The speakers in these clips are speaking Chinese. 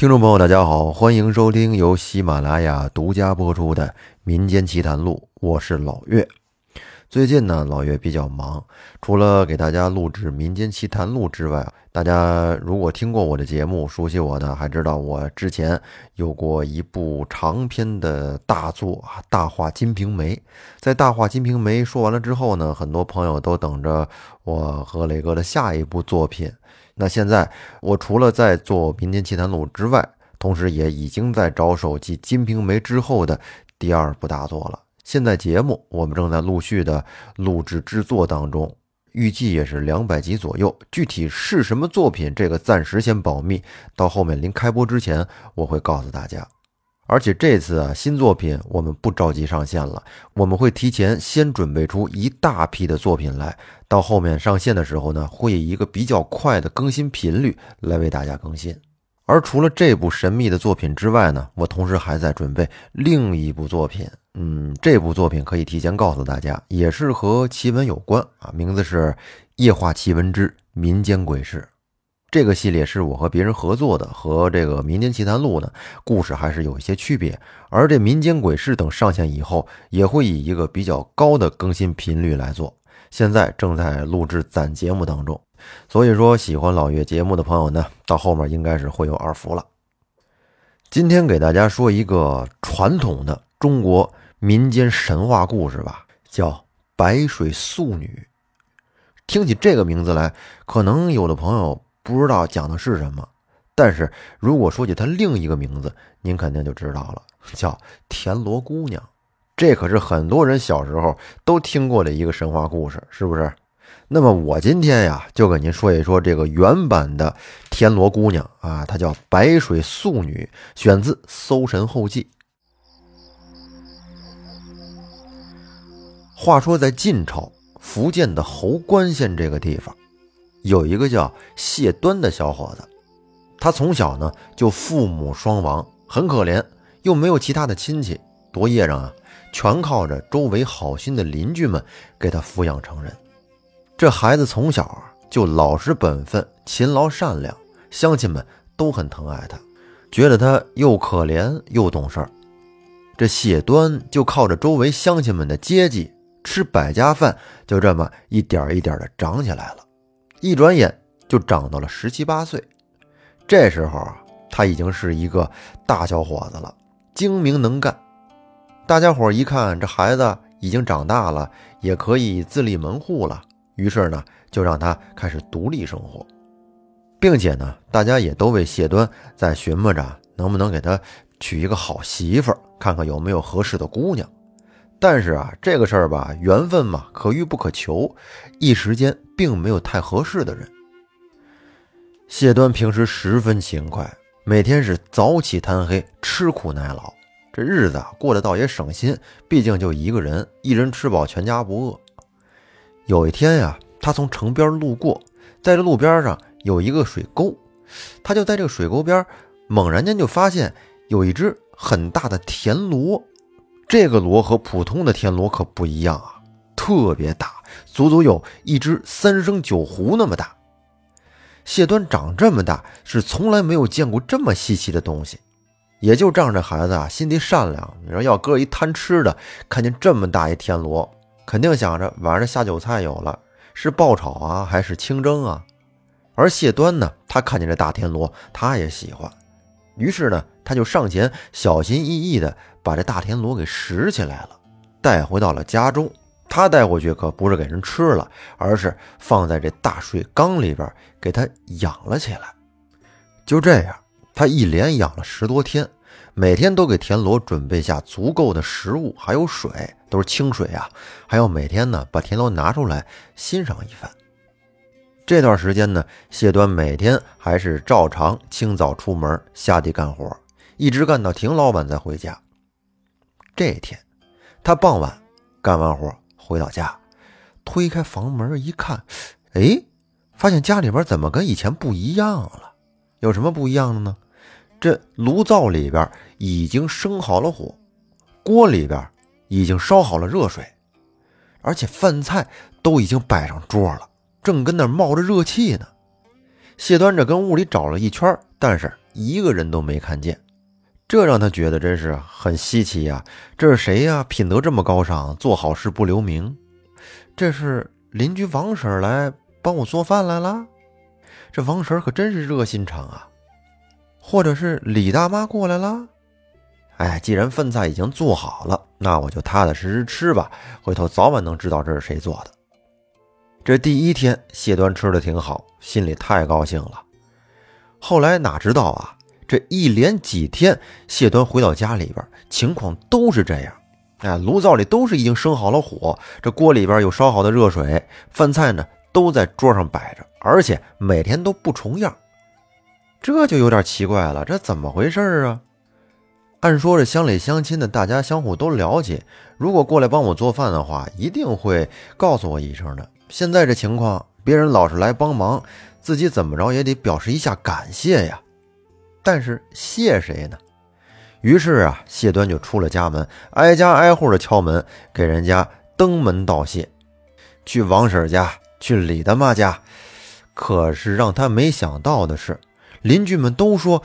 听众朋友，大家好，欢迎收听由喜马拉雅独家播出的《民间奇谈录》，我是老岳。最近呢，老岳比较忙，除了给大家录制《民间奇谈录》之外，大家如果听过我的节目，熟悉我的，还知道我之前有过一部长篇的大作啊，《大话金瓶梅》。在《大话金瓶梅》说完了之后呢，很多朋友都等着我和雷哥的下一部作品。那现在，我除了在做《民间奇谈录》之外，同时也已经在着手继《金瓶梅》之后的第二部大作了。现在节目我们正在陆续的录制制作当中，预计也是两百集左右。具体是什么作品，这个暂时先保密，到后面临开播之前我会告诉大家。而且这次啊，新作品我们不着急上线了，我们会提前先准备出一大批的作品来，到后面上线的时候呢，会以一个比较快的更新频率来为大家更新。而除了这部神秘的作品之外呢，我同时还在准备另一部作品。嗯，这部作品可以提前告诉大家，也是和奇闻有关啊，名字是《夜话奇闻之民间鬼事》。这个系列是我和别人合作的，和这个《民间奇谈录》呢，故事还是有一些区别。而这《民间鬼事》等上线以后，也会以一个比较高的更新频率来做。现在正在录制攒节目当中，所以说喜欢老岳节目的朋友呢，到后面应该是会有耳福了。今天给大家说一个传统的中国民间神话故事吧，叫白水素女。听起这个名字来，可能有的朋友。不知道讲的是什么，但是如果说起它另一个名字，您肯定就知道了，叫田螺姑娘。这可是很多人小时候都听过的一个神话故事，是不是？那么我今天呀，就给您说一说这个原版的田螺姑娘啊，她叫白水素女，选自《搜神后记》。话说在晋朝福建的侯官县这个地方。有一个叫谢端的小伙子，他从小呢就父母双亡，很可怜，又没有其他的亲戚，多业障啊，全靠着周围好心的邻居们给他抚养成人。这孩子从小啊就老实本分、勤劳善良，乡亲们都很疼爱他，觉得他又可怜又懂事儿。这谢端就靠着周围乡亲们的接济，吃百家饭，就这么一点一点的长起来了。一转眼就长到了十七八岁，这时候啊，他已经是一个大小伙子了，精明能干。大家伙一看这孩子已经长大了，也可以自立门户了，于是呢，就让他开始独立生活，并且呢，大家也都为谢端在寻摸着能不能给他娶一个好媳妇，看看有没有合适的姑娘。但是啊，这个事儿吧，缘分嘛，可遇不可求，一时间并没有太合适的人。谢端平时十分勤快，每天是早起贪黑，吃苦耐劳，这日子啊过得倒也省心，毕竟就一个人，一人吃饱全家不饿。有一天呀，他从城边路过，在这路边上有一个水沟，他就在这个水沟边，猛然间就发现有一只很大的田螺。这个螺和普通的田螺可不一样啊，特别大，足足有一只三升酒壶那么大。谢端长这么大，是从来没有见过这么稀奇的东西。也就仗着孩子啊，心地善良。你说要搁一贪吃的，看见这么大一田螺，肯定想着晚上下酒菜有了，是爆炒啊，还是清蒸啊？而谢端呢，他看见这大田螺，他也喜欢，于是呢，他就上前小心翼翼的。把这大田螺给拾起来了，带回到了家中。他带回去可不是给人吃了，而是放在这大水缸里边给它养了起来。就这样，他一连养了十多天，每天都给田螺准备下足够的食物，还有水，都是清水啊。还要每天呢把田螺拿出来欣赏一番。这段时间呢，谢端每天还是照常清早出门下地干活，一直干到停老板再回家。这天，他傍晚干完活回到家，推开房门一看，哎，发现家里边怎么跟以前不一样了？有什么不一样的呢？这炉灶里边已经生好了火，锅里边已经烧好了热水，而且饭菜都已经摆上桌了，正跟那冒着热气呢。谢端着跟屋里找了一圈，但是一个人都没看见，这让他觉得真是很稀奇呀！这是谁呀？品德这么高尚，做好事不留名。这是邻居王婶来帮我做饭来了。这王婶可真是热心肠啊！或者是李大妈过来了？哎，既然饭菜已经做好了，那我就踏踏实实吃吧。回头早晚能知道这是谁做的。这第一天，谢端吃的挺好，心里太高兴了。后来哪知道啊，这一连几天，谢端回到家里边，情况都是这样。哎，炉灶里都是已经生好了火，这锅里边有烧好的热水，饭菜呢都在桌上摆着，而且每天都不重样。这就有点奇怪了，这怎么回事啊？按说这乡里乡亲的，大家相互都了解。如果过来帮我做饭的话，一定会告诉我一声的。现在这情况，别人老是来帮忙，自己怎么着也得表示一下感谢呀。但是谢谁呢？于是啊，谢端就出了家门，挨家挨户的敲门，给人家登门道谢。去王婶家，去李大妈家。可是让他没想到的是，邻居们都说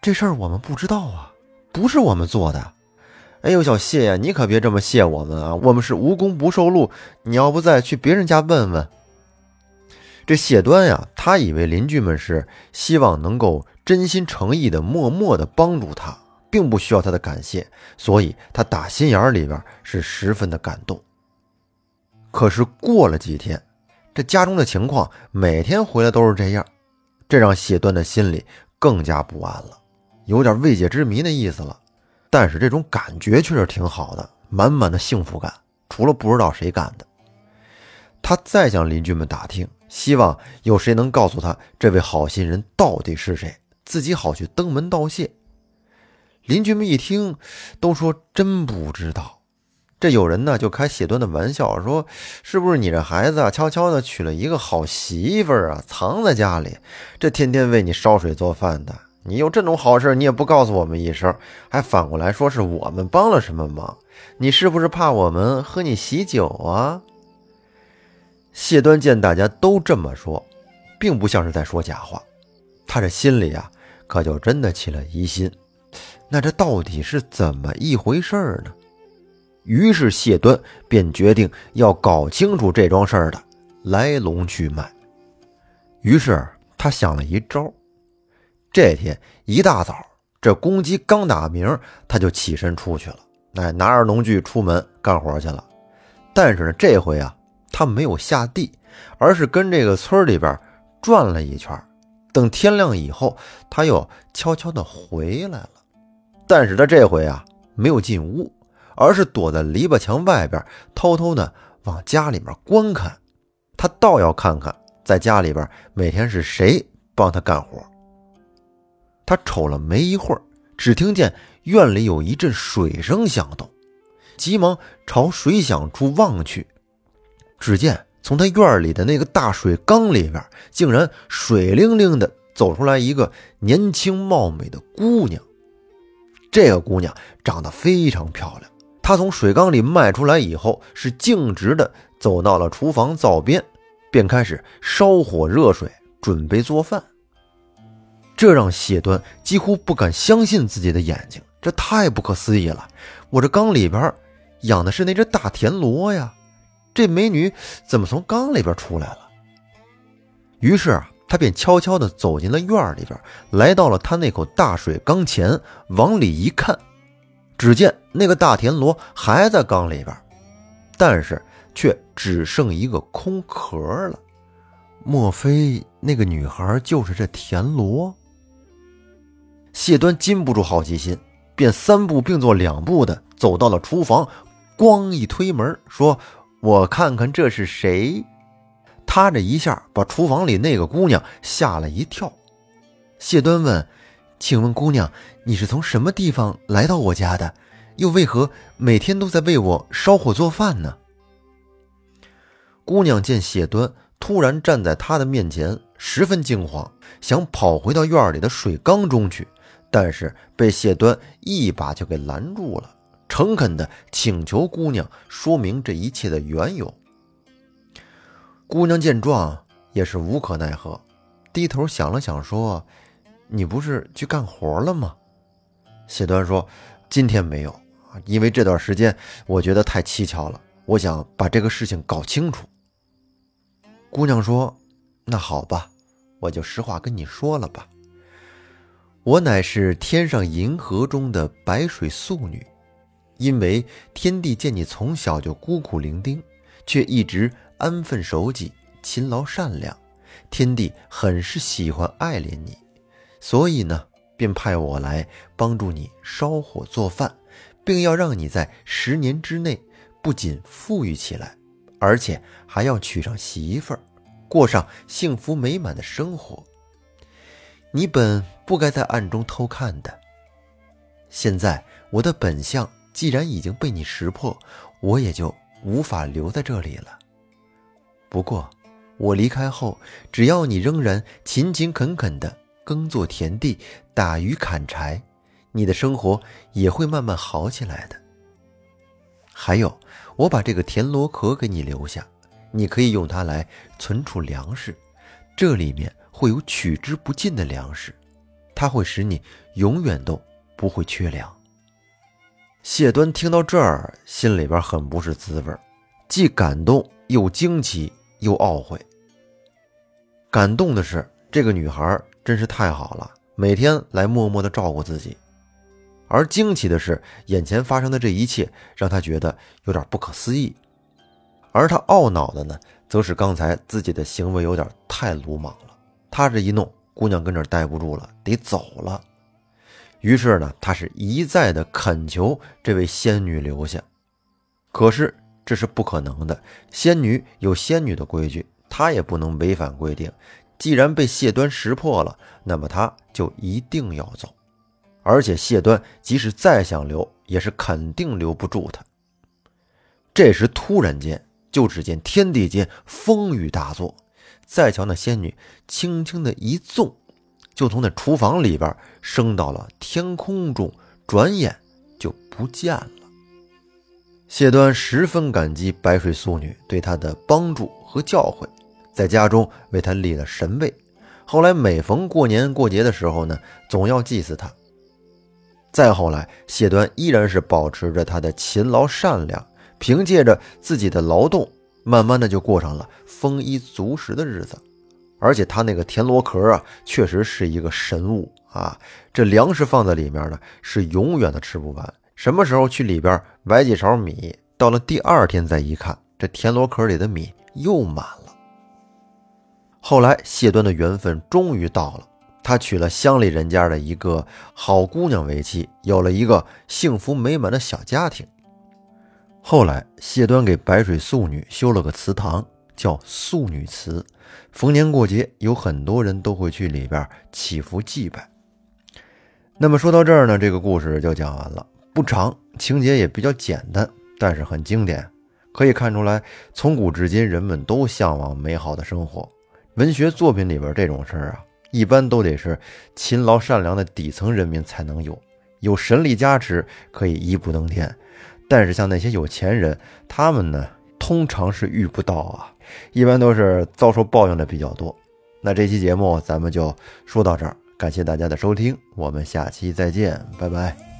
这事儿我们不知道啊。不是我们做的，哎呦，小谢呀，你可别这么谢我们啊！我们是无功不受禄，你要不再去别人家问问。这谢端呀，他以为邻居们是希望能够真心诚意的、默默的帮助他，并不需要他的感谢，所以他打心眼里边是十分的感动。可是过了几天，这家中的情况每天回来都是这样，这让谢端的心里更加不安了。有点未解之谜的意思了，但是这种感觉确实挺好的，满满的幸福感。除了不知道谁干的，他再向邻居们打听，希望有谁能告诉他这位好心人到底是谁，自己好去登门道谢。邻居们一听，都说真不知道。这有人呢就开谢端的玩笑，说是不是你这孩子啊，悄悄的娶了一个好媳妇儿啊，藏在家里，这天天为你烧水做饭的。你有这种好事，你也不告诉我们一声，还反过来说是我们帮了什么忙？你是不是怕我们喝你喜酒啊？谢端见大家都这么说，并不像是在说假话，他这心里啊，可就真的起了疑心。那这到底是怎么一回事呢？于是谢端便决定要搞清楚这桩事的来龙去脉。于是他想了一招。这天一大早，这公鸡刚打鸣，他就起身出去了。哎，拿着农具出门干活去了。但是呢，这回啊，他没有下地，而是跟这个村里边转了一圈。等天亮以后，他又悄悄地回来了。但是他这回啊，没有进屋，而是躲在篱笆墙外边，偷偷地往家里面观看。他倒要看看，在家里边每天是谁帮他干活。他瞅了没一会儿，只听见院里有一阵水声响动，急忙朝水响处望去，只见从他院里的那个大水缸里边，竟然水灵灵的走出来一个年轻貌美的姑娘。这个姑娘长得非常漂亮。她从水缸里迈出来以后，是径直的走到了厨房灶边，便开始烧火热水，准备做饭。这让谢端几乎不敢相信自己的眼睛，这太不可思议了！我这缸里边养的是那只大田螺呀，这美女怎么从缸里边出来了？于是啊，他便悄悄地走进了院里边，来到了他那口大水缸前，往里一看，只见那个大田螺还在缸里边，但是却只剩一个空壳了。莫非那个女孩就是这田螺？谢端禁不住好奇心，便三步并作两步的走到了厨房，咣一推门，说：“我看看这是谁。”他这一下把厨房里那个姑娘吓了一跳。谢端问：“请问姑娘，你是从什么地方来到我家的？又为何每天都在为我烧火做饭呢？”姑娘见谢端突然站在她的面前，十分惊慌，想跑回到院里的水缸中去。但是被谢端一把就给拦住了，诚恳地请求姑娘说明这一切的缘由。姑娘见状也是无可奈何，低头想了想说：“你不是去干活了吗？谢端说：“今天没有，因为这段时间我觉得太蹊跷了，我想把这个事情搞清楚。”姑娘说：“那好吧，我就实话跟你说了吧。我乃是天上银河中的白水素女，因为天帝见你从小就孤苦伶仃，却一直安分守己、勤劳善良，天帝很是喜欢爱怜你，所以呢。”便派我来帮助你烧火做饭，并要让你在十年之内不仅富裕起来，而且还要娶上媳妇儿，过上幸福美满的生活。你本不该在暗中偷看的，现在我的本相既然已经被你识破，我也就无法留在这里了。不过，我离开后，只要你仍然勤勤恳恳的。耕作田地、打鱼砍柴，你的生活也会慢慢好起来的。还有，我把这个田螺壳给你留下，你可以用它来存储粮食，这里面会有取之不尽的粮食，它会使你永远都不会缺粮。谢端听到这儿，心里边很不是滋味，既感动又惊奇又懊悔。感动的是这个女孩。真是太好了，每天来默默的照顾自己。而惊奇的是，眼前发生的这一切让他觉得有点不可思议。而他懊恼的呢，则是刚才自己的行为有点太鲁莽了。他这一弄，姑娘跟这儿待不住了，得走了。于是呢，他是一再的恳求这位仙女留下。可是这是不可能的，仙女有仙女的规矩，她也不能违反规定。既然被谢端识破了，那么他就一定要走，而且谢端即使再想留，也是肯定留不住他。这时突然间，就只见天地间风雨大作，再瞧那仙女轻轻的一纵，就从那厨房里边升到了天空中，转眼就不见了。谢端十分感激白水素女对他的帮助和教诲。在家中为他立了神位，后来每逢过年过节的时候呢，总要祭祀他。再后来，谢端依然是保持着他的勤劳善良，凭借着自己的劳动，慢慢的就过上了丰衣足食的日子。而且他那个田螺壳啊，确实是一个神物啊！这粮食放在里面呢，是永远的吃不完。什么时候去里边崴几勺米，到了第二天再一看，这田螺壳里的米又满了。后来，谢端的缘分终于到了，他娶了乡里人家的一个好姑娘为妻，有了一个幸福美满的小家庭。后来，谢端给白水素女修了个祠堂，叫素女祠，逢年过节，有很多人都会去里边祈福祭拜。那么说到这儿呢，这个故事就讲完了，不长，情节也比较简单，但是很经典，可以看出来，从古至今，人们都向往美好的生活。文学作品里边这种事儿啊，一般都得是勤劳善良的底层人民才能有，有神力加持可以一步登天。但是像那些有钱人，他们呢，通常是遇不到啊，一般都是遭受报应的比较多。那这期节目咱们就说到这儿，感谢大家的收听，我们下期再见，拜拜。